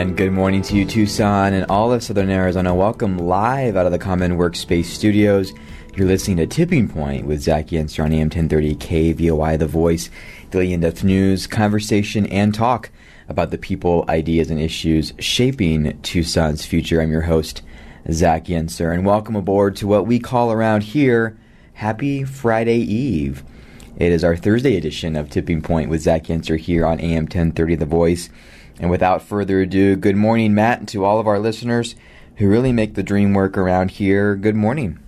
And good morning to you, Tucson and all of Southern Arizona. Welcome live out of the Common Workspace Studios. You're listening to Tipping Point with Zach Yenser on AM 1030 KVOI, The Voice, daily in-depth news, conversation, and talk about the people, ideas, and issues shaping Tucson's future. I'm your host, Zach Yenser, and welcome aboard to what we call around here Happy Friday Eve. It is our Thursday edition of Tipping Point with Zach Yenser here on AM 1030 The Voice. And without further ado, good morning, Matt, and to all of our listeners who really make the dream work around here. Good morning.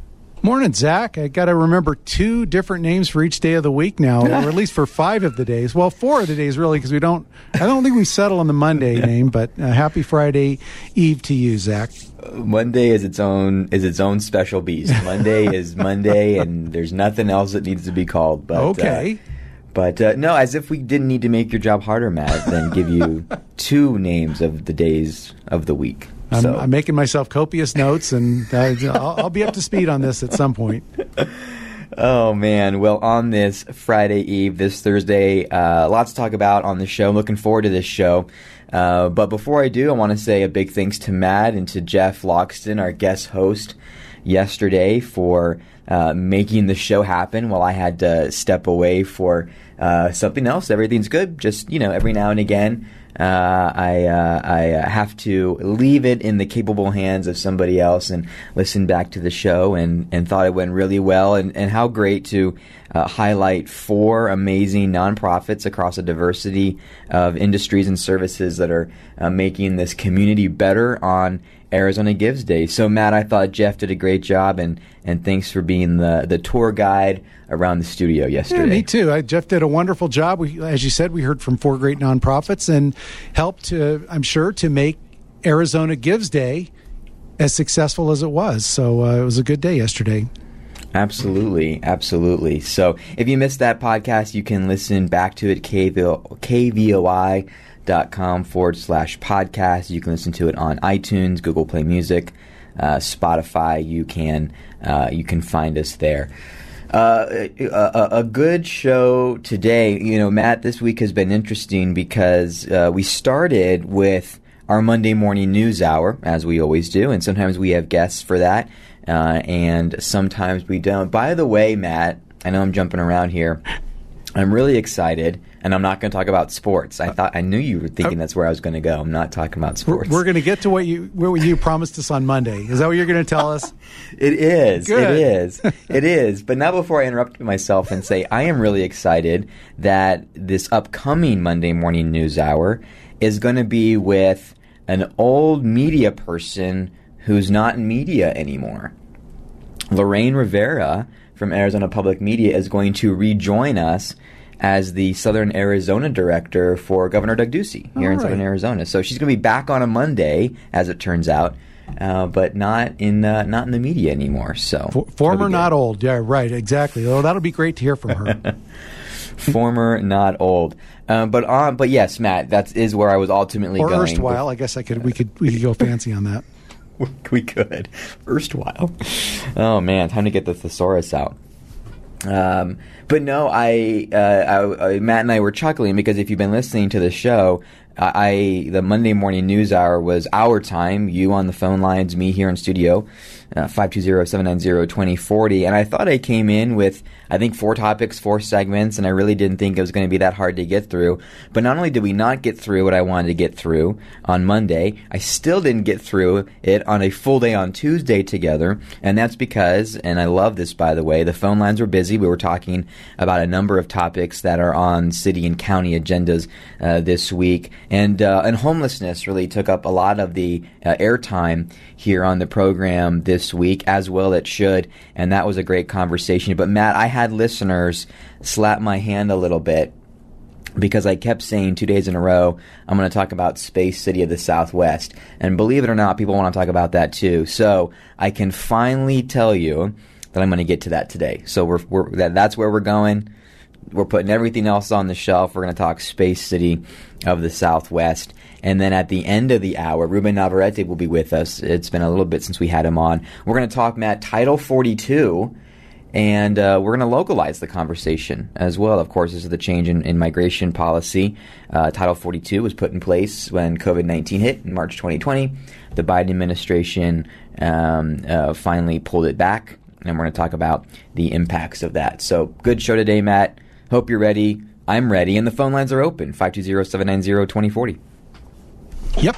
Morning, Zach. I got to remember two different names for each day of the week now, or at least for five of the days. Well, four of the days really, because we don't. I don't think we settle on the Monday name, but uh, happy Friday Eve to you, Zach. Monday is its own is its own special beast. Monday is Monday, and there's nothing else that needs to be called. But okay. Uh, but uh, no, as if we didn't need to make your job harder, Matt, than give you two names of the days of the week. I'm, so. I'm making myself copious notes, and uh, I'll, I'll be up to speed on this at some point. Oh man! Well, on this Friday Eve, this Thursday, uh, lots to talk about on the show. I'm looking forward to this show. Uh, but before I do, I want to say a big thanks to Matt and to Jeff Loxton, our guest host yesterday, for uh, making the show happen while I had to step away for uh, something else. Everything's good. Just you know, every now and again, uh, I uh, I uh, have to leave it in the capable hands of somebody else and listen back to the show and, and thought it went really well and, and how great to uh, highlight four amazing nonprofits across a diversity of industries and services that are uh, making this community better on Arizona Gives Day. So Matt, I thought Jeff did a great job and and thanks for being the the tour guide around the studio yesterday. Yeah, me too. I, Jeff did a wonderful job. We, as you said, we heard from four great nonprofits and helped, to, I'm sure, to make Arizona Gives Day as successful as it was. So uh, it was a good day yesterday. Absolutely, absolutely. So if you missed that podcast, you can listen back to it KVO, kvoi.com forward slash podcast. You can listen to it on iTunes, Google Play Music, uh, Spotify. You can uh, you can find us there. Uh, a, a, good show today. You know, Matt, this week has been interesting because uh, we started with our Monday morning news hour, as we always do, and sometimes we have guests for that, uh, and sometimes we don't. By the way, Matt, I know I'm jumping around here. I'm really excited, and I'm not going to talk about sports. I uh, thought I knew you were thinking uh, that's where I was going to go. I'm not talking about sports. We're, we're going to get to what you what you promised us on Monday. Is that what you're going to tell us? it is. Good. It is. it is. But now, before I interrupt myself and say I am really excited that this upcoming Monday morning news hour is going to be with an old media person who's not in media anymore. Lorraine Rivera from Arizona Public Media is going to rejoin us as the Southern Arizona director for Governor Doug Ducey here All in Southern. Arizona. So she's going to be back on a Monday, as it turns out, uh, but not in uh, not in the media anymore. So For, former, not old. Yeah, right. Exactly. Oh, that'll be great to hear from her. former, not old. Um, but on, but yes, Matt, that is where I was ultimately or going. erstwhile. I guess I could. We could. We could go fancy on that. we could. Erstwhile. Oh man, time to get the thesaurus out. Um, but no, I, uh, I, I, Matt and I were chuckling because if you've been listening to the show, I, the Monday morning news hour was our time. You on the phone lines, me here in studio, uh, five two zero seven nine zero twenty forty. And I thought I came in with I think four topics, four segments, and I really didn't think it was going to be that hard to get through. But not only did we not get through what I wanted to get through on Monday, I still didn't get through it on a full day on Tuesday together. And that's because, and I love this by the way, the phone lines were busy. We were talking about a number of topics that are on city and county agendas uh, this week. And, uh, and homelessness really took up a lot of the uh, airtime here on the program this week, as well it should. And that was a great conversation. But Matt, I had listeners slap my hand a little bit because I kept saying two days in a row, I'm going to talk about Space City of the Southwest. And believe it or not, people want to talk about that too. So I can finally tell you that I'm going to get to that today. So we're, we're that, that's where we're going. We're putting everything else on the shelf. We're going to talk Space City of the Southwest. And then at the end of the hour, Ruben Navarrete will be with us. It's been a little bit since we had him on. We're going to talk, Matt, Title 42 And uh, we're going to localize the conversation as well. Of course, this is the change in, in migration policy. Uh, Title 42 was put in place when COVID 19 hit in March 2020. The Biden administration um, uh, finally pulled it back, and we're going to talk about the impacts of that. So, good show today, Matt. Hope you're ready. I'm ready, and the phone lines are open 520 790 2040. Yep.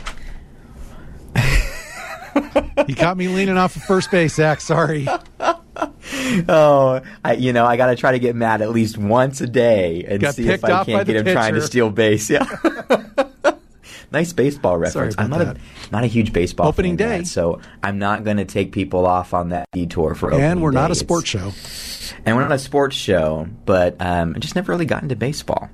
you caught me leaning off of first base, Zach. Sorry. oh, I, you know, I got to try to get Matt at least once a day and Got see if I can't get him trying to steal base. Yeah. nice baseball reference. I'm not that. a not a huge baseball Opening fan, day. Matt, so I'm not going to take people off on that detour for opening And we're not day. a sports show. and we're not a sports show, but um, I just never really got into baseball.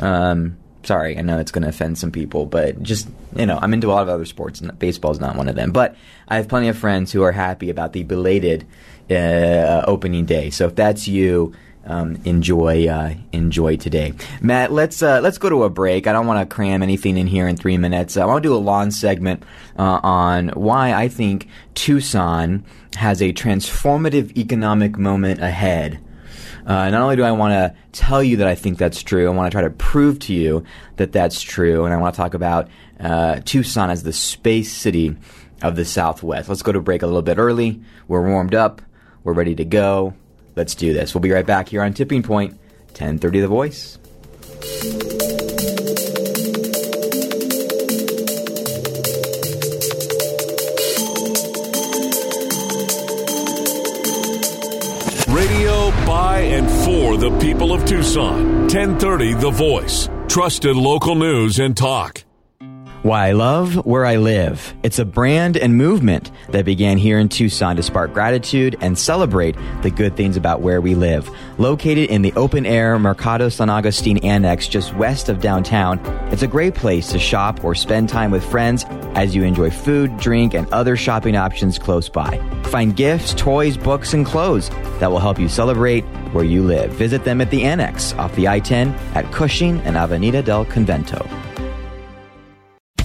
Um, sorry, I know it's going to offend some people, but just you know, I'm into a lot of other sports, and baseball is not one of them. But I have plenty of friends who are happy about the belated uh, opening day. So if that's you. Um, enjoy, uh, enjoy today, Matt. Let's uh, let's go to a break. I don't want to cram anything in here in three minutes. I want to do a long segment uh, on why I think Tucson has a transformative economic moment ahead. Uh, not only do I want to tell you that I think that's true, I want to try to prove to you that that's true, and I want to talk about uh, Tucson as the space city of the Southwest. Let's go to break a little bit early. We're warmed up. We're ready to go. Let's do this. We'll be right back here on Tipping Point, 1030 The Voice. Radio by and for the people of Tucson. 1030 The Voice. Trusted local news and talk. Why I love where I live. It's a brand and movement that began here in Tucson to spark gratitude and celebrate the good things about where we live. Located in the open air Mercado San Agustin Annex just west of downtown, it's a great place to shop or spend time with friends as you enjoy food, drink, and other shopping options close by. Find gifts, toys, books, and clothes that will help you celebrate where you live. Visit them at the Annex off the I 10 at Cushing and Avenida del Convento.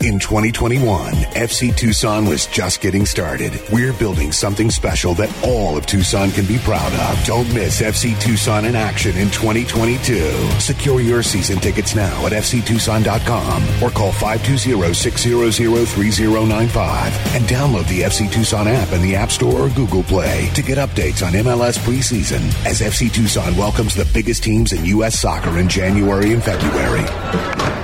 In 2021, FC Tucson was just getting started. We're building something special that all of Tucson can be proud of. Don't miss FC Tucson in action in 2022. Secure your season tickets now at fctucson.com or call 520-600-3095 and download the FC Tucson app in the App Store or Google Play to get updates on MLS preseason as FC Tucson welcomes the biggest teams in U.S. soccer in January and February.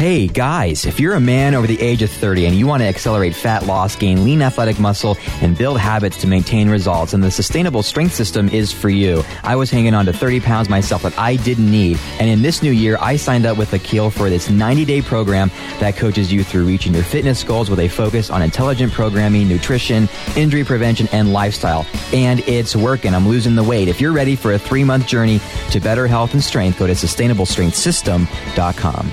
Hey guys, if you're a man over the age of 30 and you want to accelerate fat loss, gain lean athletic muscle, and build habits to maintain results, then the sustainable strength system is for you. I was hanging on to 30 pounds myself that I didn't need, and in this new year, I signed up with Akil for this 90 day program that coaches you through reaching your fitness goals with a focus on intelligent programming, nutrition, injury prevention, and lifestyle. And it's working. I'm losing the weight. If you're ready for a three month journey to better health and strength, go to sustainablestrengthsystem.com.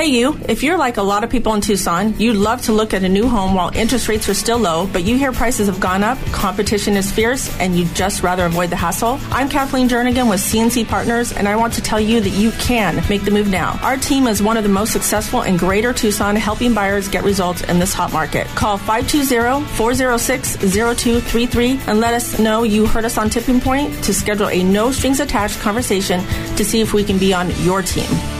Hey, you, if you're like a lot of people in Tucson, you'd love to look at a new home while interest rates are still low, but you hear prices have gone up, competition is fierce, and you'd just rather avoid the hassle. I'm Kathleen Jernigan with CNC Partners, and I want to tell you that you can make the move now. Our team is one of the most successful in Greater Tucson, helping buyers get results in this hot market. Call 520-406-0233 and let us know you heard us on Tipping Point to schedule a no strings attached conversation to see if we can be on your team.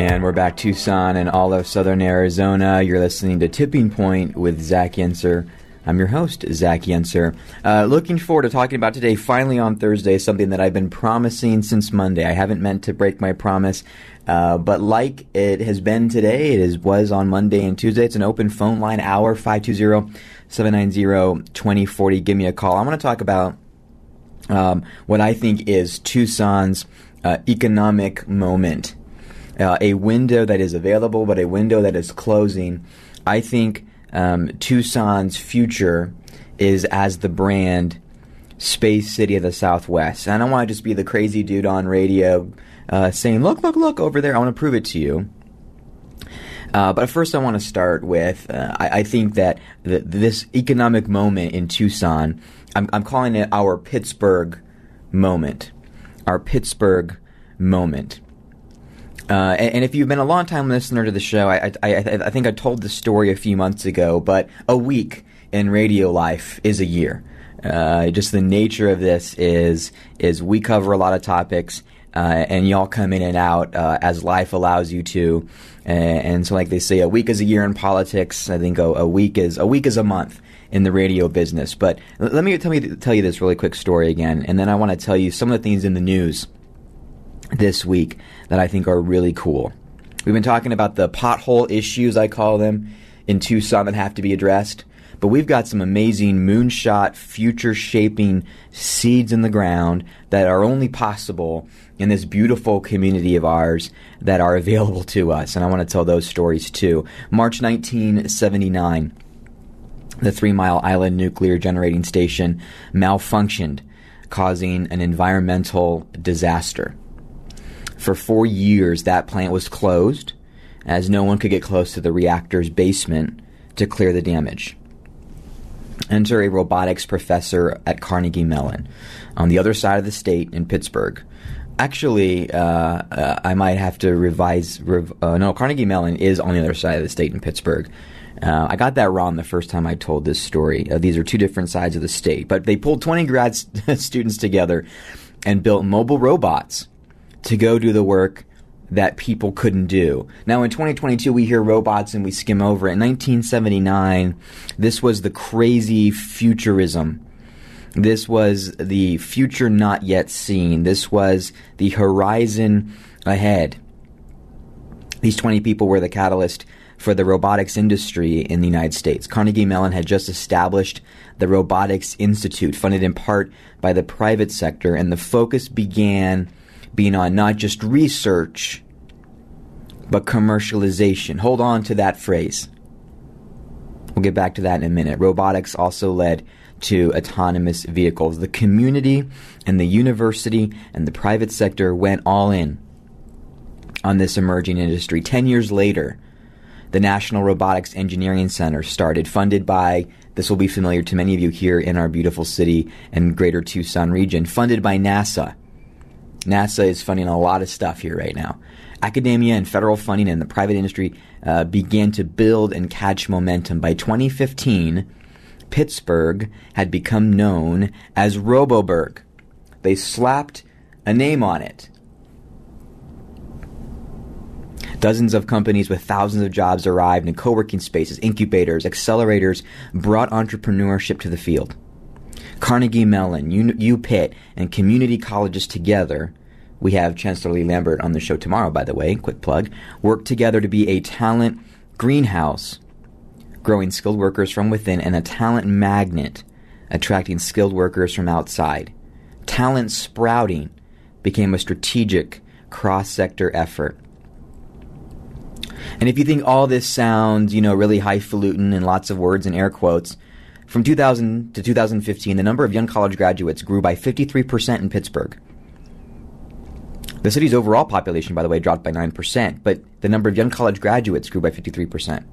And we're back Tucson and all of southern Arizona. You're listening to Tipping Point with Zach Yenser. I'm your host, Zach Yenser. Uh, looking forward to talking about today, finally on Thursday, something that I've been promising since Monday. I haven't meant to break my promise, uh, but like it has been today, it is, was on Monday and Tuesday. It's an open phone line hour, 520-790-2040. Give me a call. I want to talk about um, what I think is Tucson's uh, economic moment uh, a window that is available, but a window that is closing. I think um, Tucson's future is as the brand Space City of the Southwest. And I don't want to just be the crazy dude on radio uh, saying, look, look, look over there. I want to prove it to you. Uh, but first, I want to start with uh, I, I, think that the, this economic moment in Tucson, I'm, I'm calling it our Pittsburgh moment. Our Pittsburgh moment. Uh, and, and, if you've been a long time listener to the show, I, I, I, think I told the story a few months ago, but a week in radio life is a year. Uh, just the nature of this is is we cover a lot of topics, uh, and y'all come in and out uh, as life allows you to. And, and, so, like they say, a week is a year in politics. I think a, a week is a week is a month in the radio business. But let me tell me tell you this really quick story again, and then I want to tell you some of the things in the news this week that I think are really cool. We've been talking about the pothole issues, I call them, in Tucson that have to be addressed. But we've got some amazing moonshot, future shaping seeds in the ground that are only possible in this beautiful community of ours that are available to us. And I want to tell those stories too. March 1979, the Three Mile Island nuclear generating station malfunctioned, causing an environmental disaster. For four years, that plant was closed as no one could get close to the reactor's basement to clear the damage. Enter a robotics professor at Carnegie Mellon on the other side of the state in Pittsburgh. Actually, uh, uh, I might have to revise. Rev- uh, no, Carnegie Mellon is on the other side of the state in Pittsburgh. Uh, I got that wrong the first time I told this story. Uh, these are two different sides of the state, but they pulled 20 grad students together and built mobile robots to go do the work that people couldn't do. Now, in 2022, we hear robots and we skim over it. In 1979, this was the crazy futurism. This was the future not yet seen. This was the horizon ahead. These 20 people were the catalyst for the robotics industry in the United States. Carnegie Mellon had just established the Robotics Institute, funded in part by the private sector, and the focus began being on not just research, but commercialization. Hold on to that phrase. We'll get back to that in a minute. Robotics also led to autonomous vehicles. The community and the university and the private sector went all in on this emerging industry. Ten years later, the National Robotics Engineering Center started, funded by, this will be familiar to many of you here in our beautiful city and greater Tucson region, funded by NASA. NASA is funding a lot of stuff here right now. Academia and federal funding and the private industry uh, began to build and catch momentum. By 2015, Pittsburgh had become known as Roboburg. They slapped a name on it. Dozens of companies with thousands of jobs arrived in co working spaces, incubators, accelerators brought entrepreneurship to the field. Carnegie Mellon, U, Pitt, and community colleges together. We have Chancellor Lee Lambert on the show tomorrow, by the way, quick plug, work together to be a talent greenhouse growing skilled workers from within, and a talent magnet attracting skilled workers from outside. Talent sprouting became a strategic cross sector effort. And if you think all this sounds, you know, really highfalutin and lots of words and air quotes, from 2000 to 2015, the number of young college graduates grew by 53% in Pittsburgh. The city's overall population, by the way, dropped by 9%, but the number of young college graduates grew by 53%.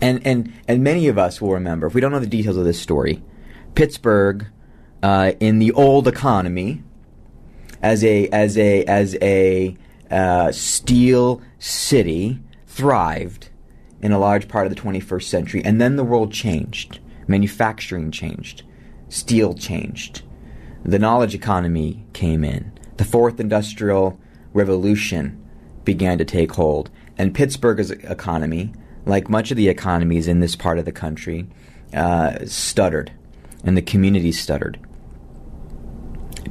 And, and, and many of us will remember, if we don't know the details of this story, Pittsburgh, uh, in the old economy, as a, as a, as a uh, steel city, thrived in a large part of the 21st century. And then the world changed. Manufacturing changed. Steel changed. The knowledge economy came in. The fourth industrial revolution began to take hold. And Pittsburgh's economy, like much of the economies in this part of the country, uh, stuttered. And the community stuttered.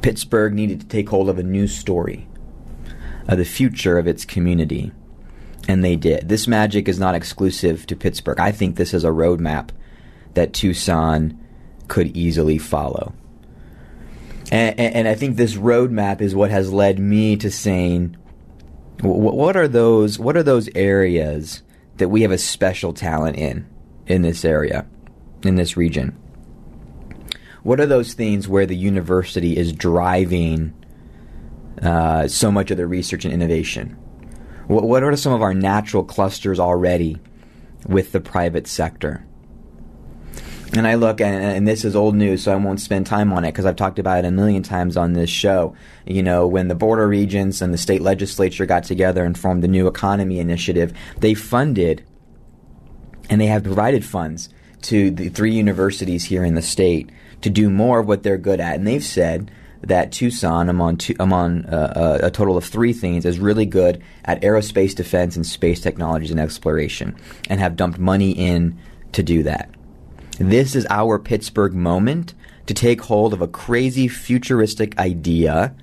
Pittsburgh needed to take hold of a new story, of the future of its community and they did. This magic is not exclusive to Pittsburgh. I think this is a roadmap that Tucson could easily follow. And, and, I think this roadmap is what has led me to saying, what are those? What are those areas that we have a special talent in in this area, in this region? What are those things where the university is driving uh, so much of the research and innovation? What, what are some of our natural clusters already with the private sector? And I look, and, and, this is old news, so I won't spend time on it because I've talked about it a million times on this show. You know, when the border regions and the state legislature got together and formed the New Economy Initiative, they funded and they have provided funds to the three universities here in the state to do more of what they're good at. And they've said that Tucson, among, two, among uh, uh, a total of three things, is really good at aerospace defense and space technologies and exploration, and have dumped money in to do that. This is our Pittsburgh moment to take hold of a crazy futuristic idea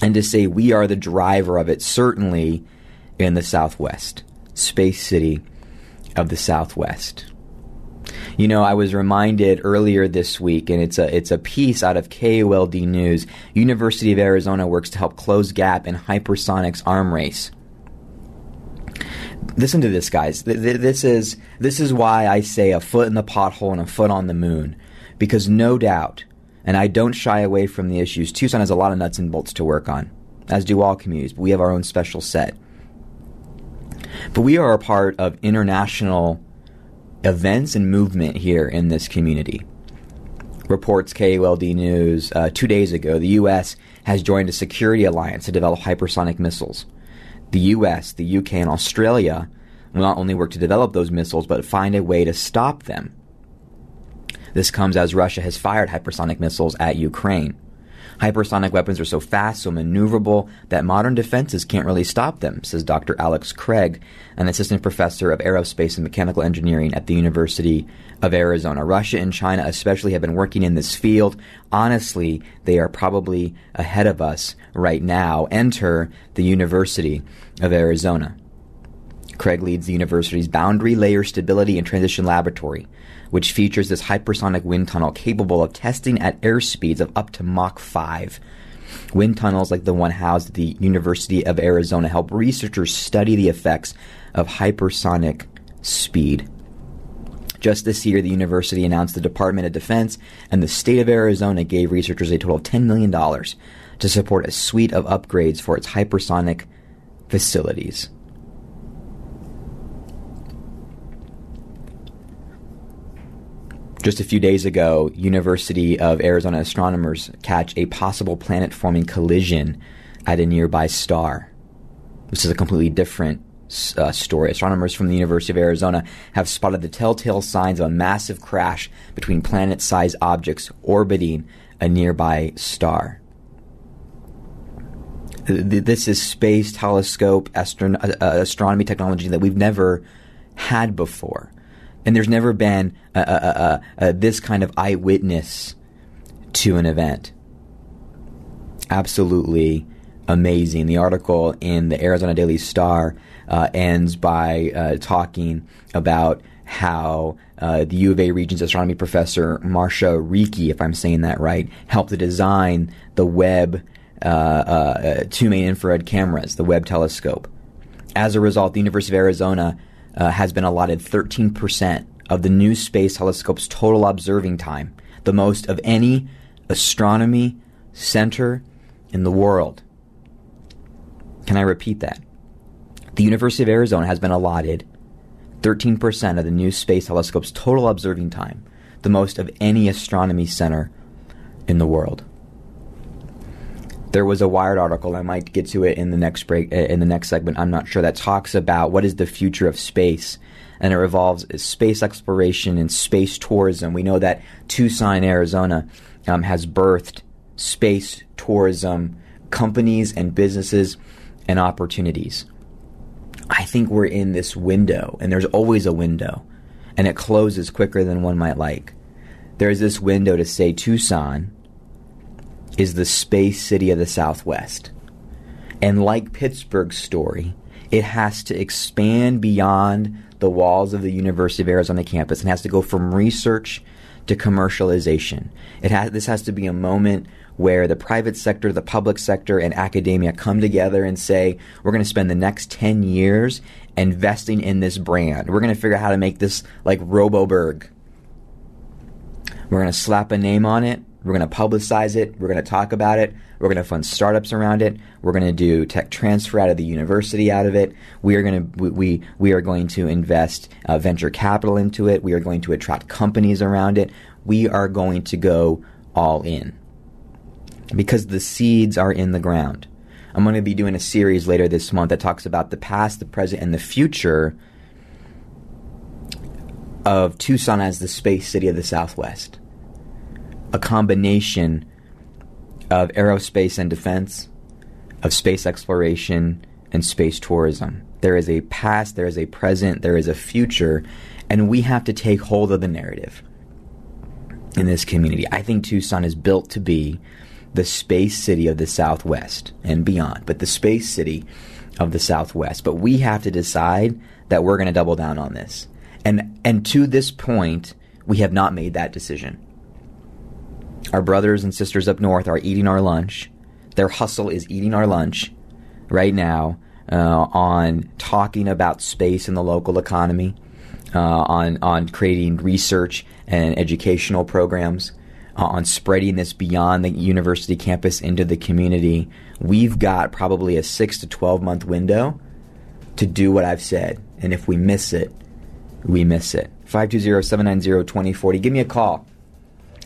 and to say we are the driver of it, certainly in the Southwest, Space City of the Southwest. You know, I was reminded earlier this week, and it's a it's a piece out of KOLD News. University of Arizona works to help close gap in hypersonics arm race. Listen to this, guys. This is this is why I say a foot in the pothole and a foot on the moon, because no doubt, and I don't shy away from the issues. Tucson has a lot of nuts and bolts to work on, as do all communities. But we have our own special set. But we are a part of international events and movement here in this community. Reports KOLD News uh, two days ago, the U.S. has joined a security alliance to develop hypersonic missiles. The U.S., the UK, and Australia will not only work to develop those missiles, but find a way to stop them. This comes as Russia has fired hypersonic missiles at Ukraine. Hypersonic weapons are so fast, so maneuverable, that modern defenses can't really stop them, says Dr. Alex Craig, an assistant professor of aerospace and mechanical engineering at the University of Arizona. Russia and China, especially, have been working in this field. Honestly, they are probably ahead of us right now. Enter the University of Arizona. Craig leads the university's Boundary Layer Stability and Transition Laboratory which features this hypersonic wind tunnel capable of testing at airspeeds of up to Mach 5. Wind tunnels like the one housed at the University of Arizona help researchers study the effects of hypersonic speed. Just this year, the university announced the Department of Defense and the state of Arizona gave researchers a total of $10 million to support a suite of upgrades for its hypersonic facilities. Just a few days ago, University of Arizona astronomers catch a possible planet-forming collision at a nearby star. This is a completely different uh, story. Astronomers from the University of Arizona have spotted the telltale signs of a massive crash between planet-sized objects orbiting a nearby star. This is space telescope astron- uh, astronomy technology that we've never had before and there's never been a, a, a, this kind of eyewitness to an event. Absolutely amazing. The article in the Arizona Daily Star uh, ends by uh, talking about how uh, the U of A Regents astronomy professor Marcia Rieke, if I'm saying that right, helped to design the Webb uh, uh, two main infrared cameras, the Webb telescope. As a result, the University of Arizona uh, has been allotted 13% of the new space telescope's total observing time, the most of any astronomy center in the world. Can I repeat that? The University of Arizona has been allotted 13% of the new space telescope's total observing time, the most of any astronomy center in the world. There was a Wired article. I might get to it in the next break, uh, in the next segment. I'm not sure that talks about what is the future of space, and it revolves space exploration and space tourism. We know that Tucson, Arizona, um, has birthed space tourism companies and businesses and opportunities. I think we're in this window, and there's always a window, and it closes quicker than one might like. There's this window to say Tucson is the space city of the Southwest. And like Pittsburgh's story, it has to expand beyond the walls of the University of Arizona campus and has to go from research to commercialization. It has, this has to be a moment where the private sector, the public sector, and academia come together and say, we're going to spend the next 10 years investing in this brand. We're going to figure out how to make this like Roboburg. We're going to slap a name on it. We're going to publicize it. We're going to talk about it. We're going to fund startups around it. We're going to do tech transfer out of the university out of it. We are going to we we are going to invest uh, venture capital into it. We are going to attract companies around it. We are going to go all in because the seeds are in the ground. I'm going to be doing a series later this month that talks about the past, the present, and the future of Tucson as the space city of the Southwest. A combination of aerospace and defense, of space exploration, and space tourism. There is a past, there is a present, there is a future, and we have to take hold of the narrative in this community. I think Tucson is built to be the space city of the Southwest and beyond, but the space city of the Southwest. But we have to decide that we're going to double down on this. And and to this point, we have not made that decision. Our brothers and sisters up north are eating our lunch. Their hustle is eating our lunch right now uh, on talking about space in the local economy, uh, on on creating research and educational programs uh, on spreading this beyond the university campus into the community, we've got probably a six to 12 month window to do what I've said. And if we miss it, we miss it. 520 790 2040. Give me a call.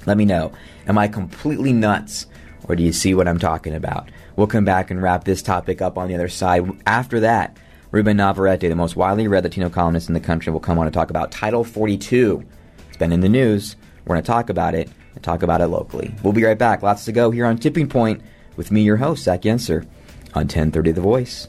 Let me know. Am I completely nuts or do you see what I'm talking about? We'll come back and wrap this topic up on the other side. After that, Ruben Navarrete, the most widely read Latino columnist in the country, will come on to talk about Title 42. It's been in the news. We're going to talk about it and talk about it locally. We'll be right back. Lots to go here on Tipping Point with me, your host, Zach Yenser, on 1030 The Voice.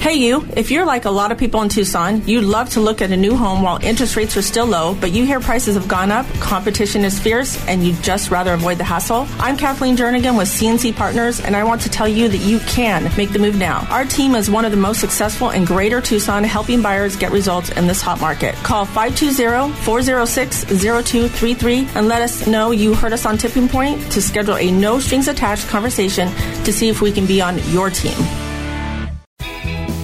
Hey, you, if you're like a lot of people in Tucson, you'd love to look at a new home while interest rates are still low, but you hear prices have gone up, competition is fierce, and you'd just rather avoid the hassle. I'm Kathleen Jernigan with CNC Partners, and I want to tell you that you can make the move now. Our team is one of the most successful in Greater Tucson, helping buyers get results in this hot market. Call 520-406-0233 and let us know you heard us on Tipping Point to schedule a no strings attached conversation to see if we can be on your team.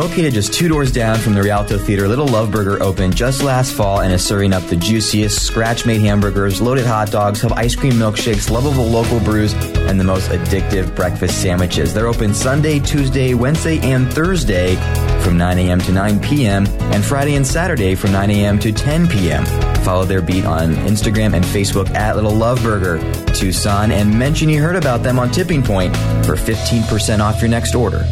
Located just two doors down from the Rialto Theater, Little Love Burger opened just last fall and is serving up the juiciest scratch made hamburgers, loaded hot dogs, have ice cream milkshakes, lovable local brews, and the most addictive breakfast sandwiches. They're open Sunday, Tuesday, Wednesday, and Thursday from 9 a.m. to 9 p.m., and Friday and Saturday from 9 a.m. to 10 p.m. Follow their beat on Instagram and Facebook at Little Love Burger Tucson and mention you heard about them on Tipping Point for 15% off your next order.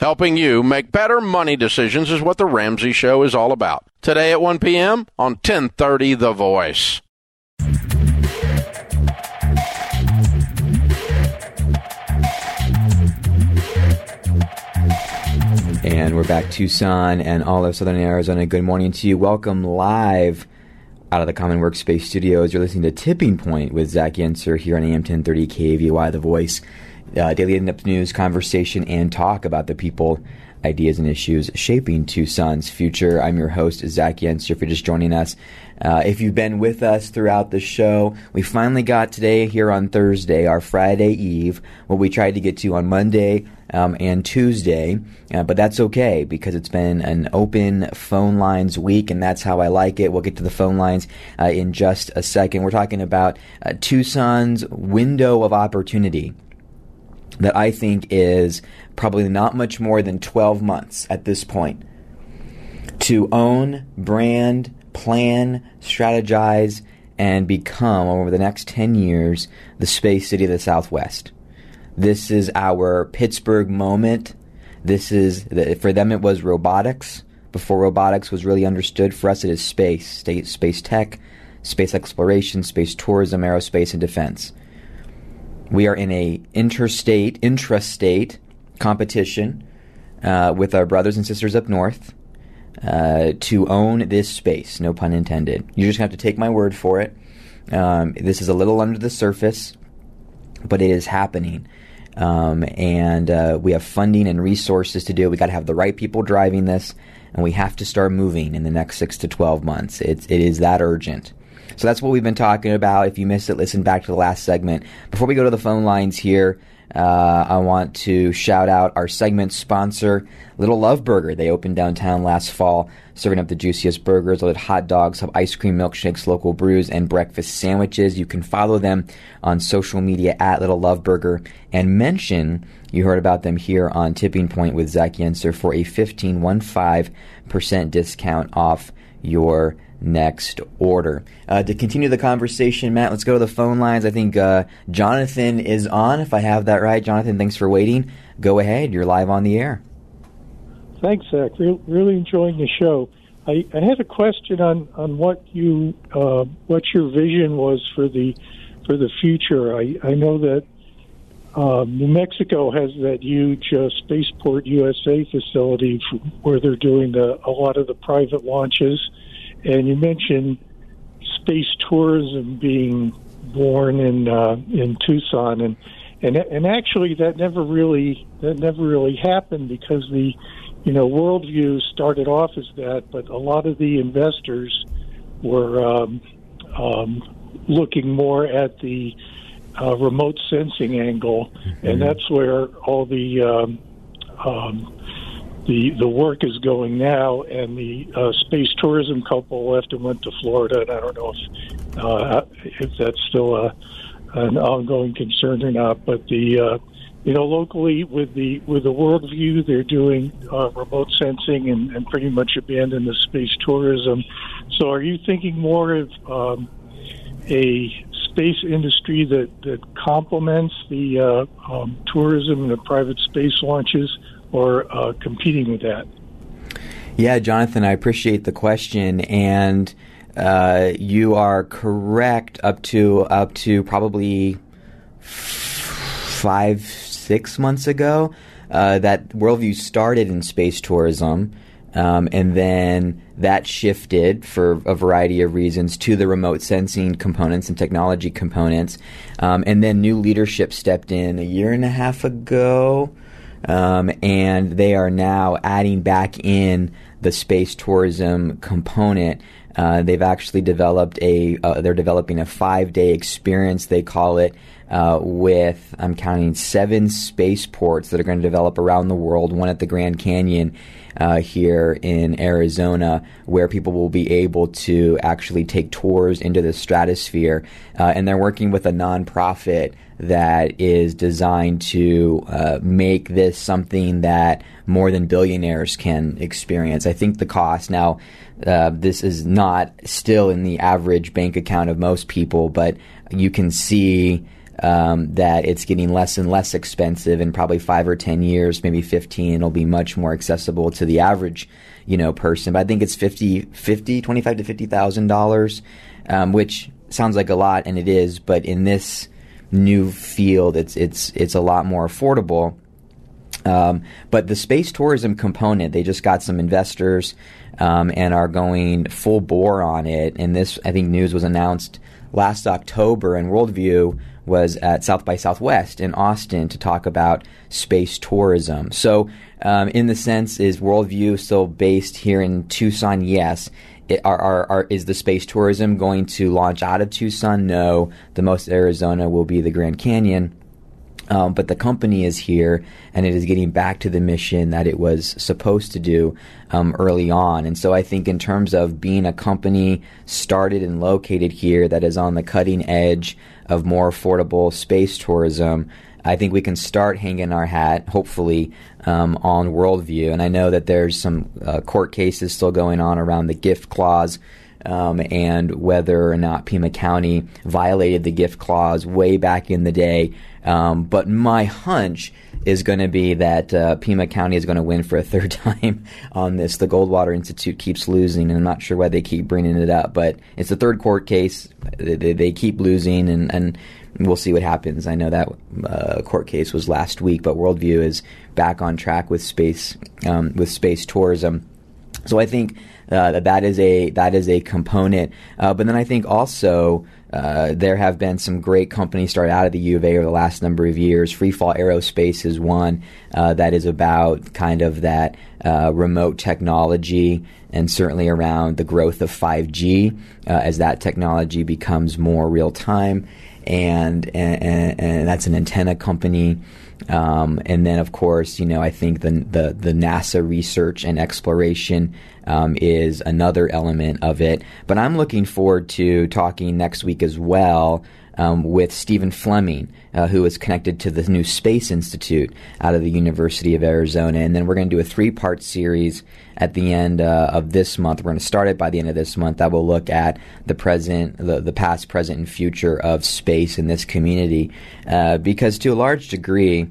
Helping you make better money decisions is what the Ramsey Show is all about. Today at 1 p.m. on 1030 The Voice. And we're back Tucson and all of Southern Arizona. Good morning to you. Welcome live out of the Common Workspace Studios. You're listening to Tipping Point with Zach Yenser here on AM 1030 KVOI The Voice uh, daily in-depth news, conversation, and talk about the people, ideas, and issues shaping Tucson's future. I'm your host, Zach Yenser. If you're just joining us, uh, if you've been with us throughout the show, we finally got today here on Thursday, our Friday Eve, what we tried to get to on Monday um, and Tuesday, uh, but that's okay because it's been an open phone lines week, and that's how I like it. We'll get to the phone lines uh, in just a second. We're talking about uh, Tucson's window of opportunity that I think is probably not much more than 12 months at this point to own, brand, plan, strategize, and become over the next 10 years the space city of the Southwest. This is our Pittsburgh moment. This is, for them, it was robotics. Before robotics was really understood, for us, it is space, space tech, space exploration, space tourism, aerospace, and defense. We are in a interstate, intrastate competition uh, with our brothers and sisters up north uh, to own this space. No pun intended. You just have to take my word for it. Um, this is a little under the surface, but it is happening. Um, and uh, we have funding and resources to do it. We got to have the right people driving this, and we have to start moving in the next six to twelve months. It's it is that urgent. So that's what we've been talking about. If you missed it, listen back to the last segment. Before we go to the phone lines here, uh, I want to shout out our segment sponsor, Little Love Burger. They opened downtown last fall, serving up the juiciest burgers, loaded hot dogs, have ice cream milkshakes, local brews, and breakfast sandwiches. You can follow them on social media at Little Love Burger and mention you heard about them here on Tipping Point with Zach Yenser for a 15.15% discount off your next order. Uh, to continue the conversation, Matt, let's go to the phone lines. I think uh, Jonathan is on, if I have that right. Jonathan, thanks for waiting. Go ahead. You're live on the air. Thanks, Zach. Re- really enjoying the show. I, I, had a question on, on what you uh, what your vision was for the for the future. I, I know that um, New Mexico has that huge uh, Spaceport USA facility where they're doing the, a lot of the private launches and you mentioned space tourism being born in uh, in Tucson, and and and actually that never really that never really happened because the you know World View started off as that, but a lot of the investors were um, um, looking more at the uh, remote sensing angle, mm-hmm. and that's where all the um, um, the the work is going now, and the uh, space tourism couple left and went to Florida. And I don't know if uh, if that's still a, an ongoing concern or not. But the uh, you know locally with the with the World View, they're doing uh, remote sensing and, and pretty much abandoned the space tourism. So, are you thinking more of um, a space industry that that complements the uh, um, tourism and the private space launches? Or uh, competing with that? Yeah, Jonathan, I appreciate the question, and uh, you are correct up to up to probably five six months ago. uh, that World View started in space tourism. Um, and then that shifted for a variety of reasons to the remote sensing components and technology components. Um, and then new leadership stepped in a year and a half ago. Um, and they are now adding back in the space tourism component. Uh, they've actually developed a. Uh, they're developing a five-day experience. They call it uh, with I'm counting seven spaceports that are going to develop around the world. One at the Grand Canyon uh, here in Arizona, where people will be able to actually take tours into the stratosphere. Uh, and they're working with a nonprofit that is designed to uh, make this something that more than billionaires can experience. I think the cost now. Uh, this is not still in the average bank account of most people, but you can see um, that it's getting less and less expensive in probably five or ten years, maybe 15, it'll be much more accessible to the average, you know, person. But I think it's 50, 50 25 to $50,000, um, which sounds like a lot, and it is, but in this new field, it's, it's, it's a lot more affordable. Um, but the space tourism component, they just got some investors um, and are going full bore on it. And this, I think, news was announced last October, and World View was at South by Southwest in Austin to talk about space tourism. So, um, in the sense, is World View still based here in Tucson? Yes. It, are, are, are, is the space tourism going to launch out of Tucson? No. The most Arizona will be the Grand Canyon. Um, but the company is here and it is getting back to the mission that it was supposed to do um, early on. And so I think, in terms of being a company started and located here that is on the cutting edge of more affordable space tourism, I think we can start hanging our hat, hopefully, um, on World View. And I know that there's some uh, court cases still going on around the gift clause. Um, and whether or not Pima County violated the gift clause way back in the day. Um, but my hunch is going to be that uh, Pima County is going to win for a third time on this. The Goldwater Institute keeps losing, and I'm not sure why they keep bringing it up, but it's the third court case. They, they keep losing, and, and we'll see what happens. I know that uh, court case was last week, but World View is back on track with space um, with space tourism. So I think uh, that that is a that is a component. Uh, but then I think also uh, there have been some great companies started out of the U of A over the last number of years. Freefall Aerospace is one uh, that is about kind of that uh, remote technology and certainly around the growth of 5G uh, as that technology becomes more real time. And, and, and that's an antenna company. Um, and then, of course, you know, I think the, the, the NASA research and exploration um, is another element of it. But I'm looking forward to talking next week as well um, with Stephen Fleming, uh, who is connected to the new Space Institute out of the University of Arizona. And then we're going to do a three part series at the end uh, of this month. We're going to start it by the end of this month. That will look at the present, the, the past, present, and future of space in this community. Uh, because to a large degree,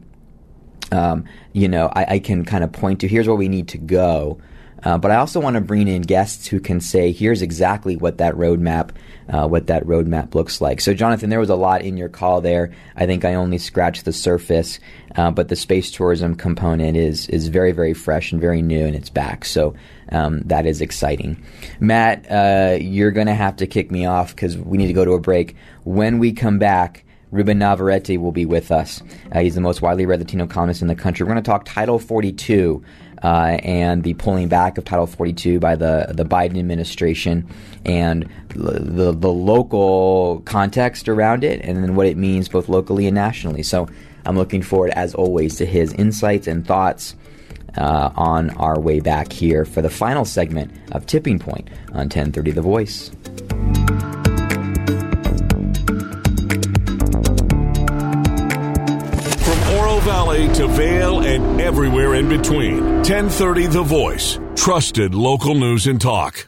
um, you know, I, I can kind of point to here's where we need to go. Uh, but I also want to bring in guests who can say, here's exactly what that roadmap, uh, what that roadmap looks like. So, Jonathan, there was a lot in your call there. I think I only scratched the surface, uh, but the space tourism component is is very, very fresh and very new, and it's back. So um, that is exciting. Matt, uh, you're going to have to kick me off because we need to go to a break. When we come back. Ruben Navarrete will be with us. Uh, he's the most widely read Latino columnist in the country. We're going to talk Title 42 uh, and the pulling back of Title 42 by the the Biden administration and the the local context around it, and then what it means both locally and nationally. So I'm looking forward, as always, to his insights and thoughts. Uh, on our way back here for the final segment of Tipping Point on 1030 The Voice. To Vail and everywhere in between. 1030 The Voice. Trusted local news and talk.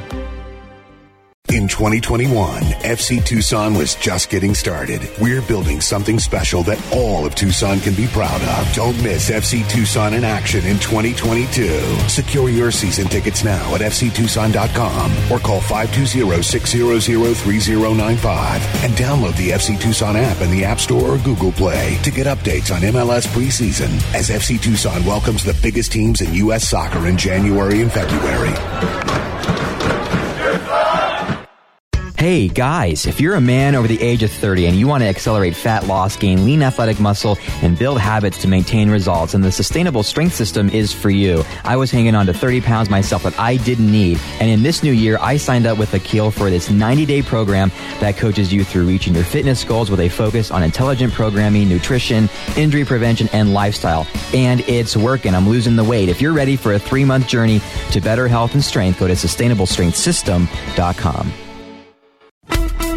In 2021, FC Tucson was just getting started. We're building something special that all of Tucson can be proud of. Don't miss FC Tucson in action in 2022. Secure your season tickets now at fctucson.com or call 520-600-3095 and download the FC Tucson app in the App Store or Google Play to get updates on MLS preseason as FC Tucson welcomes the biggest teams in U.S. soccer in January and February. Hey guys, if you're a man over the age of 30 and you want to accelerate fat loss, gain lean athletic muscle, and build habits to maintain results, and the sustainable strength system is for you. I was hanging on to 30 pounds myself that I didn't need, and in this new year, I signed up with Akil for this 90 day program that coaches you through reaching your fitness goals with a focus on intelligent programming, nutrition, injury prevention, and lifestyle. And it's working. I'm losing the weight. If you're ready for a three month journey to better health and strength, go to sustainablestrengthsystem.com.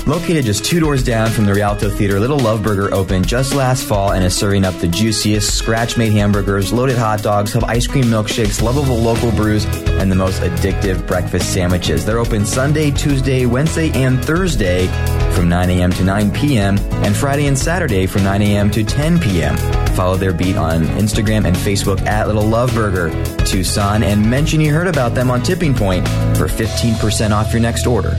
Located just two doors down from the Rialto Theater, Little Love Burger opened just last fall and is serving up the juiciest scratch made hamburgers, loaded hot dogs, have ice cream milkshakes, lovable local brews, and the most addictive breakfast sandwiches. They're open Sunday, Tuesday, Wednesday, and Thursday from 9 a.m. to 9 p.m., and Friday and Saturday from 9 a.m. to 10 p.m. Follow their beat on Instagram and Facebook at Little Love Burger Tucson and mention you heard about them on Tipping Point for 15% off your next order.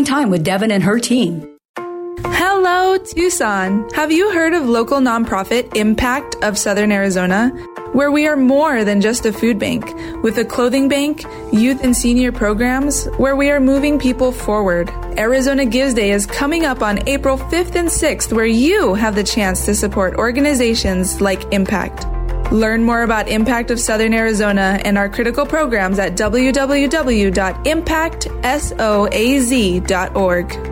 time with Devin and her team. Hello, Tucson. Have you heard of local nonprofit Impact of Southern Arizona? Where we are more than just a food bank, with a clothing bank, youth and senior programs, where we are moving people forward. Arizona Gives Day is coming up on April 5th and 6th, where you have the chance to support organizations like Impact. Learn more about Impact of Southern Arizona and our critical programs at www.impactsoaz.org.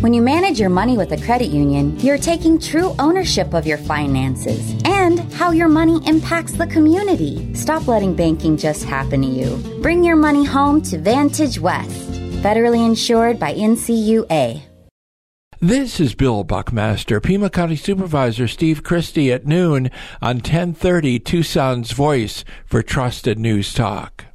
When you manage your money with a credit union, you're taking true ownership of your finances and how your money impacts the community. Stop letting banking just happen to you. Bring your money home to Vantage West, federally insured by NCUA. This is Bill Buckmaster, Pima County Supervisor Steve Christy at noon on 1030 Tucson's Voice for Trusted News Talk.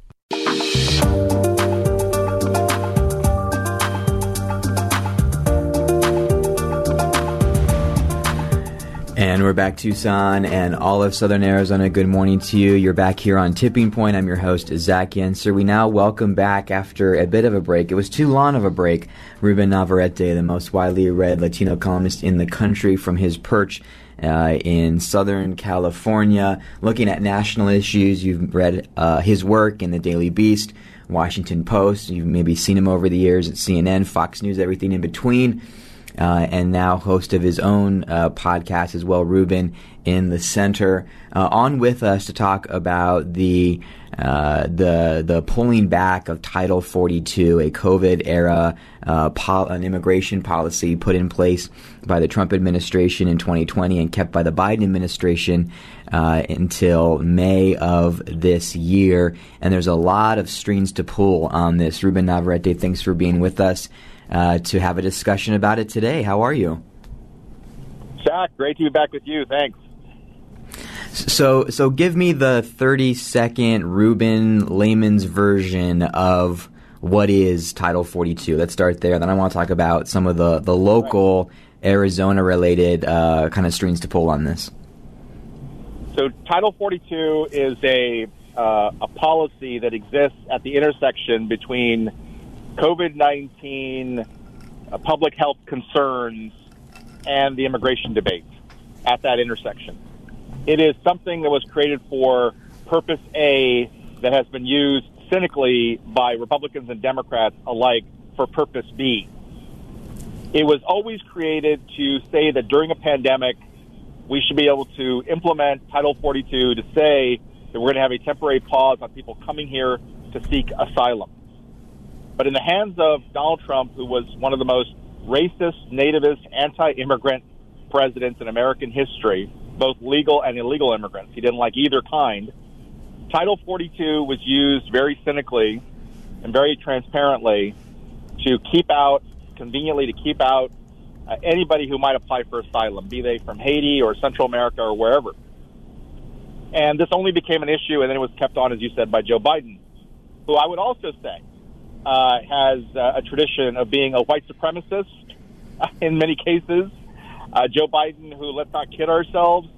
And we're back Tucson and all of Southern Arizona. Good morning to you. You're back here on Tipping Point. I'm your host, Zach Yentzer. We now welcome back after a bit of a break. It was too long of a break. Ruben Navarrete, the most widely read Latino columnist in the country from his perch uh, in Southern California, looking at national issues. You've read uh, his work in the Daily Beast, Washington Post. You've maybe seen him over the years at CNN, Fox News, everything in between uh, and now host of his own uh, podcast as well, Ruben in the Center, uh, on with us to talk about the uh, the the pulling back of Title 42, a COVID era uh, pol- an immigration policy put in place by the Trump administration in 2020 and kept by the Biden administration uh, until May of this year. And there's a lot of strings to pull on this. Ruben Navarrete, thanks for being with us uh, to have a discussion about it today. How are you? Zach, great to be back with you. Thanks. So, so give me the 30 second Ruben layman's version of what is Title 42. Let's start there. Then I want to talk about some of the, the local Arizona related uh, kind of strings to pull on this. So, Title 42 is a, uh, a policy that exists at the intersection between COVID 19 uh, public health concerns and the immigration debate at that intersection. It is something that was created for purpose A that has been used cynically by Republicans and Democrats alike for purpose B. It was always created to say that during a pandemic, we should be able to implement Title 42 to say that we're going to have a temporary pause on people coming here to seek asylum. But in the hands of Donald Trump, who was one of the most racist, nativist, anti-immigrant presidents in American history, both legal and illegal immigrants. He didn't like either kind. Title 42 was used very cynically and very transparently to keep out, conveniently to keep out uh, anybody who might apply for asylum, be they from Haiti or Central America or wherever. And this only became an issue, and then it was kept on, as you said, by Joe Biden, who I would also say uh, has uh, a tradition of being a white supremacist in many cases uh, Joe Biden, who, let's not kid ourselves,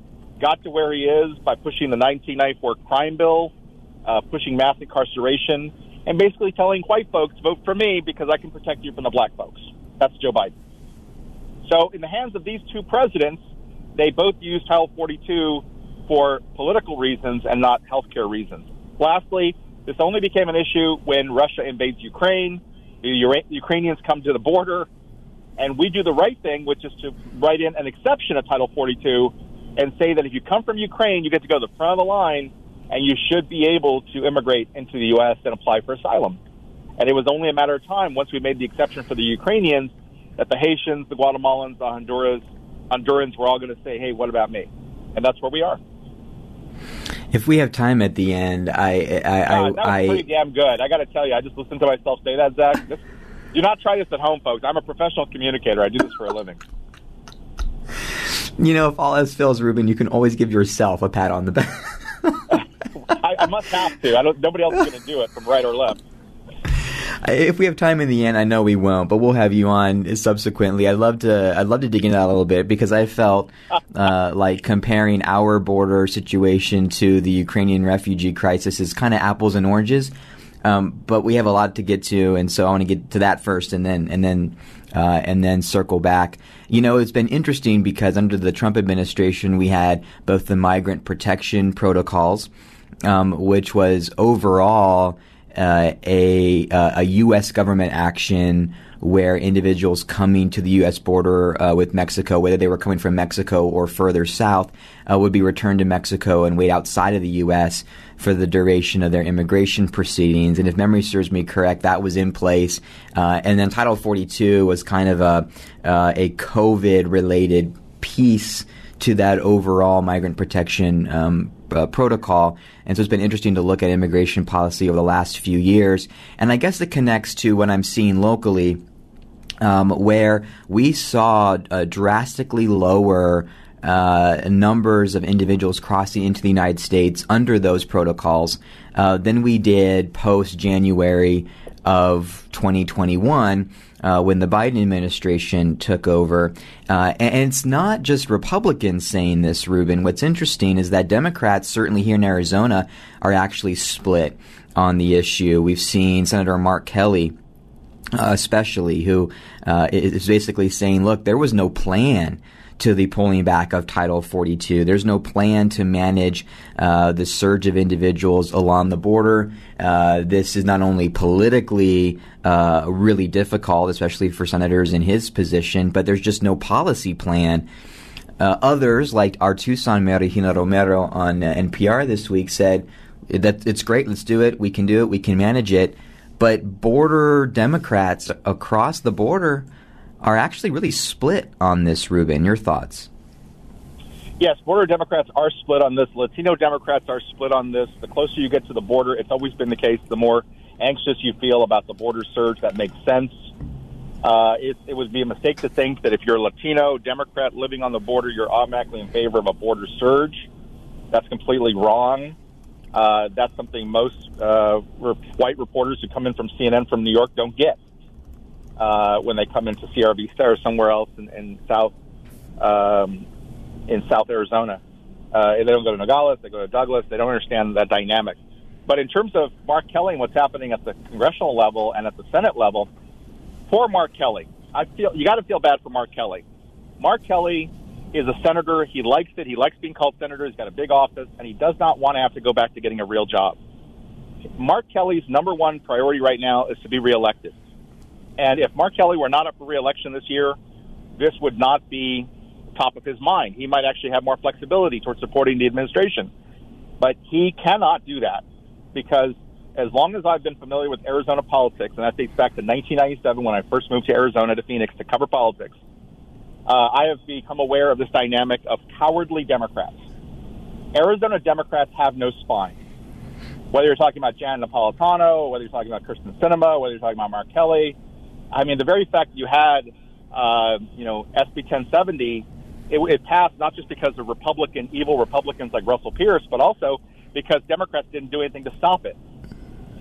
got to where he is by pushing the 1994 crime bill, uh, pushing mass incarceration, and basically telling white folks, vote for me because I can protect you from the black folks. That's Joe Biden. So, in the hands of these two presidents, they both used Title 42 for political reasons and not healthcare reasons. Lastly, this only became an issue when Russia invades Ukraine. The Ukrainians come to the border and we do the right thing, which is to write in an exception of Title 42 and say that if you come from Ukraine, you get to go to the front of the line and you should be able to immigrate into the U.S. and apply for asylum. And it was only a matter of time once we made the exception for the Ukrainians that the Haitians, the Guatemalans, the Honduras, Hondurans were all going to say, hey, what about me? And that's where we are. If we have time at the end, I, I, I, uh, that was I, pretty damn good. I got to tell you, I just listened to myself say that, Zach. This, do not try this at home, folks. I'm a professional communicator. I do this for a living. You know, if all else fails, Ruben, you can always give yourself a pat on the back. I, I, must have to. I don't. Nobody else is going to do it from right or left. If we have time in the end, I know we won't, but we'll have you on subsequently. I'd love to. I'd love to dig into that a little bit because I felt uh, like comparing our border situation to the Ukrainian refugee crisis is kind of apples and oranges. Um, but we have a lot to get to, and so I want to get to that first, and then and then uh, and then circle back. You know, it's been interesting because under the Trump administration, we had both the migrant protection protocols, um, which was overall uh, a uh, a U.S. government action where individuals coming to the U.S. border uh, with Mexico, whether they were coming from Mexico or further south, uh, would be returned to Mexico and wait outside of the U.S. for the duration of their immigration proceedings. And if memory serves me correct, that was in place. Uh, and then Title 42 was kind of a uh, a COVID related piece to that overall migrant protection um, uh, protocol. And so it's been interesting to look at immigration policy over the last few years. And I guess it connects to what I'm seeing locally um, where we saw drastically lower uh, numbers of individuals crossing into the United States under those protocols uh, than we did post January of 2021. Uh, when the Biden administration took over. Uh, and, it's not just Republicans saying this, Ruben. What's interesting is that Democrats, certainly here in Arizona, are actually split on the issue. We've seen Senator Mark Kelly uh, especially, who uh, is basically saying, look, there was no plan to the pulling back of Title 42. There's no plan to manage uh, the surge of individuals along the border. Uh, this is not only politically uh, really difficult, especially for senators in his position, but there's just no policy plan. Uh, others, like our Tucson Mayor Regina Romero on NPR this week, said, that it's great. Let's do it. We can do it. We can manage it. But border Democrats across the border are actually really split on this. Ruben, your thoughts? Yes, border Democrats are split on this. Latino Democrats are split on this. The closer you get to the border, it's always been the case. The more anxious you feel about the border surge, that makes sense. Uh, it, it would be a mistake to think that if you're a Latino Democrat living on the border, you're automatically in favor of a border surge. That's completely wrong. Uh, that's something most uh, white reporters who come in from CNN from New York don't get uh, when they come into CRB or somewhere else in, in South um, in South Arizona. Uh, they don't go to Nogales, they go to Douglas. They don't understand that dynamic. But in terms of Mark Kelly and what's happening at the congressional level and at the Senate level, poor Mark Kelly. I feel you got to feel bad for Mark Kelly. Mark Kelly is a senator. He likes it. He likes being called senator. He's got a big office, and he does not want to have to go back to getting a real job. Mark Kelly's number one priority right now is to be reelected. And if Mark Kelly were not up for reelection this year, this would not be top of his mind. He might actually have more flexibility towards supporting the administration. But he cannot do that because as long as I've been familiar with Arizona politics, and that dates back to 1997 when I first moved to Arizona to Phoenix to cover politics, uh, I have become aware of this dynamic of cowardly Democrats. Arizona Democrats have no spine. Whether you're talking about Jan Napolitano, whether you're talking about Kyrsten Sinema, whether you're talking about Mark Kelly, I mean, the very fact that you had, uh, you know, SB 1070, it, it passed not just because of Republican, evil Republicans like Russell Pearce, but also because Democrats didn't do anything to stop it.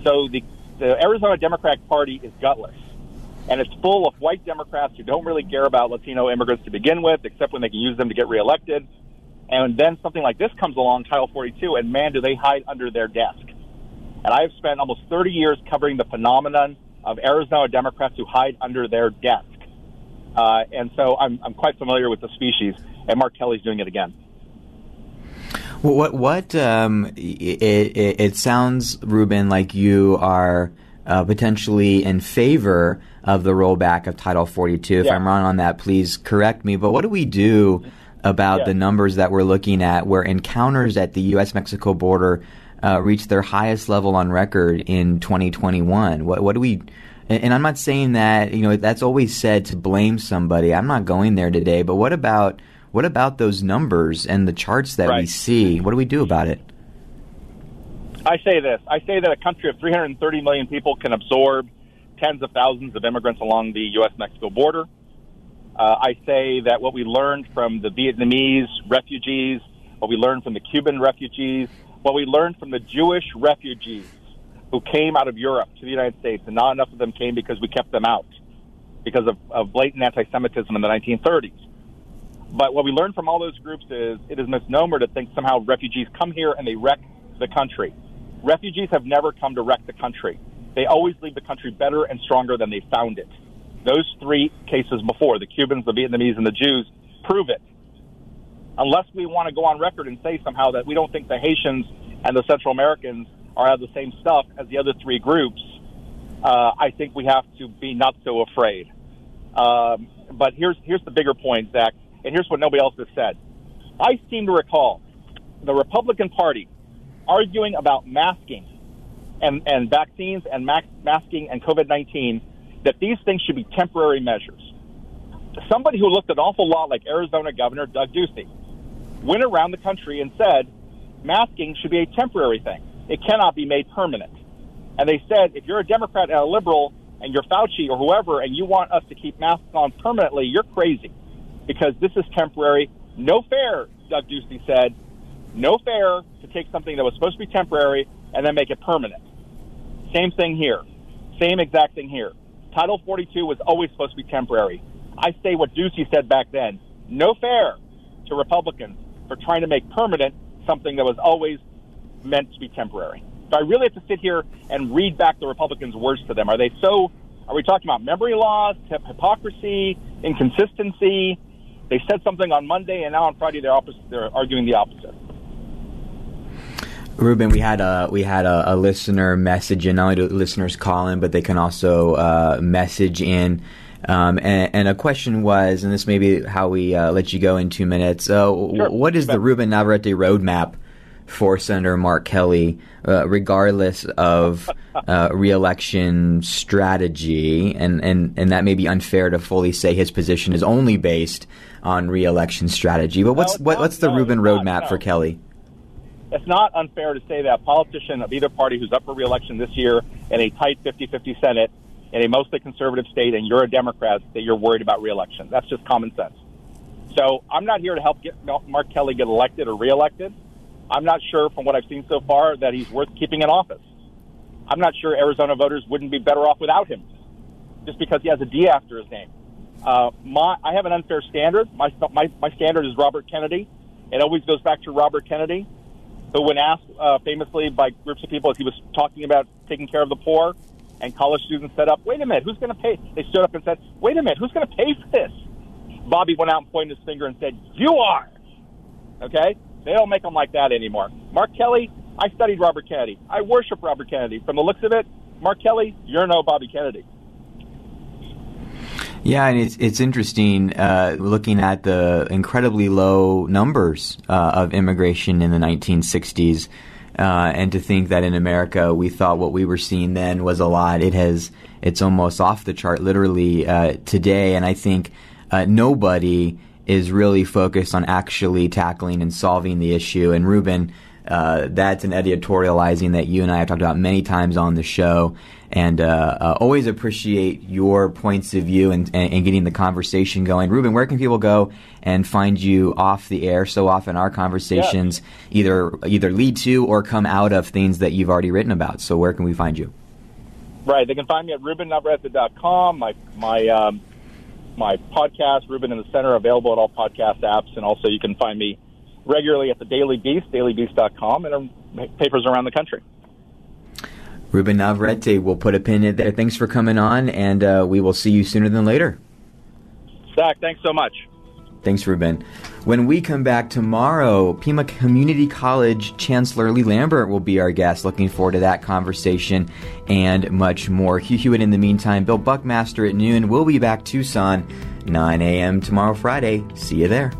So the, the Arizona Democratic Party is gutless. And it's full of white Democrats who don't really care about Latino immigrants to begin with, except when they can use them to get reelected. And then something like this comes along, Title 42, and man, do they hide under their desk. And I have spent almost 30 years covering the phenomenon of Arizona Democrats who hide under their desk. Uh, and so I'm, I'm quite familiar with the species, and Mark Kelly's doing it again. Well, what what um, it, it, it, sounds, Ruben, like you are uh, potentially in favor of the rollback of Title 42. If yeah. I'm wrong on that, please correct me. But what do we do about yeah. the numbers that we're looking at, where encounters at the U.S. Mexico border uh, reached their highest level on record in 2021? What what do we and, I'm not saying that you know that's always said to blame somebody. I'm not going there today. But what about what about those numbers and the charts that right. we see? What do we do about it? I say this. I say that a country of 330 million people can absorb tens of thousands of immigrants along the U.S. Mexico border. Uh, I say that what we learned from the Vietnamese refugees, what we learned from the Cuban refugees, what we learned from the Jewish refugees who came out of Europe to the United States, and not enough of them came because we kept them out because of, of blatant anti-Semitism in the 1930s. But what we learned from all those groups is it is misnomer to think somehow refugees come here and they wreck the country. Refugees have never come to wreck the country. They always leave the country better and stronger than they found it. Those three cases before, the Cubans, the Vietnamese, and the Jews, prove it. Unless we want to go on record and say somehow that we don't think the Haitians and the Central Americans are have the same stuff as the other three groups, uh, I think we have to be not so afraid. Um, but here's here's the bigger point, Zach, and here's what nobody else has said. I seem to recall the Republican Party arguing about masking and, and vaccines and masking and COVID 19 that these things should be temporary measures. Somebody who looked an awful lot like Arizona Governor Doug Ducey went around the country and said masking should be a temporary thing it cannot be made permanent. And they said, if you're a Democrat and a liberal and you're Fauci or whoever and you want us to keep masks on permanently, you're crazy because this is temporary. No fair, Doug Ducey said. No fair to take something that was supposed to be temporary and then make it permanent. Same thing here. Same exact thing here. Title 42 was always supposed to be temporary. I say what Ducey said back then. No fair to Republicans for trying to make permanent something that was always meant to be temporary. So I really have to sit here and read back the Republicans' words to them. Are they so? Are we talking about memory loss, hypocrisy, inconsistency? They said something on Monday, and now on Friday they're, opposite, they're arguing the opposite. Ruben, we had a we had a, a listener message in. Not only do listeners call in, but they can also uh, message in. Um, and, and, a question was, and this may be how we uh, let you go in two minutes. Uh, sure. What is the Ruben Navarrete roadmap for Senator Mark Kelly, uh, regardless of uh, reelection strategy, and, and, and that may be unfair to fully say his position is only based on reelection strategy. But what's No, what, what's the no, not, roadmap no. for Kelly? It's not unfair to say that a politician of either party who's up for reelection this year in a tight 50-50 Senate in a mostly conservative state, and you're a Democrat, that you're worried about reelection. That's just common sense. So I'm not here to help get Mark Kelly get elected or reelected. I'm not sure from what I've seen so far that he's worth keeping in office. I'm not sure Arizona voters wouldn't be better off without him, just because he has a D after his name. Uh, my, I have an unfair standard. My, my, my standard is Robert Kennedy. It always goes back to Robert Kennedy, who, when asked uh, famously by groups of people as he was talking about taking care of the poor, and college students said up, wait a minute, who's going to pay? They stood up and said, wait a minute, who's going to pay for this? Bobby went out and pointed his finger and said, you are. Okay? They don't make them like that anymore. Mark Kelly, I studied Robert Kennedy. I worship Robert Kennedy. From the looks of it, Mark Kelly, you're no Bobby Kennedy. Yeah, and it's it's interesting uh, looking at the incredibly low numbers uh, of immigration in the 1960s, uh, and to think that in America we thought what we were seeing then was a lot. It has it's almost off the chart, literally uh, today, and I think uh, nobody is really focused on actually tackling and solving the issue. And Ruben, uh, that's an editorializing that you and I have talked about many times on the show, and uh, uh, always appreciate your points of view and, and, and getting the conversation going. Ruben, where can people go and find you off the air? So often our conversations either either lead to or come out of things that you've already written about. So where can we find you? Right. They can find me at RubenNavarrete.com. My my um, my podcast, Ruben in the Center, available at all podcast apps, and also you can find me regularly at the Daily Beast, dailybeast.com, and papers around the country. Ruben Navarrete, we'll put a pin in there. Thanks for coming on, and uh, we will see you sooner than later. Zach, thanks so much. Thanks, Ruben. When we come back tomorrow, Pima Community College Chancellor Lee Lambert will be our guest. Looking forward to that conversation and much more. Hugh Hewitt in the meantime, Bill Buckmaster at noon. We'll be back Tucson, 9 a.m. tomorrow, Friday. See you there.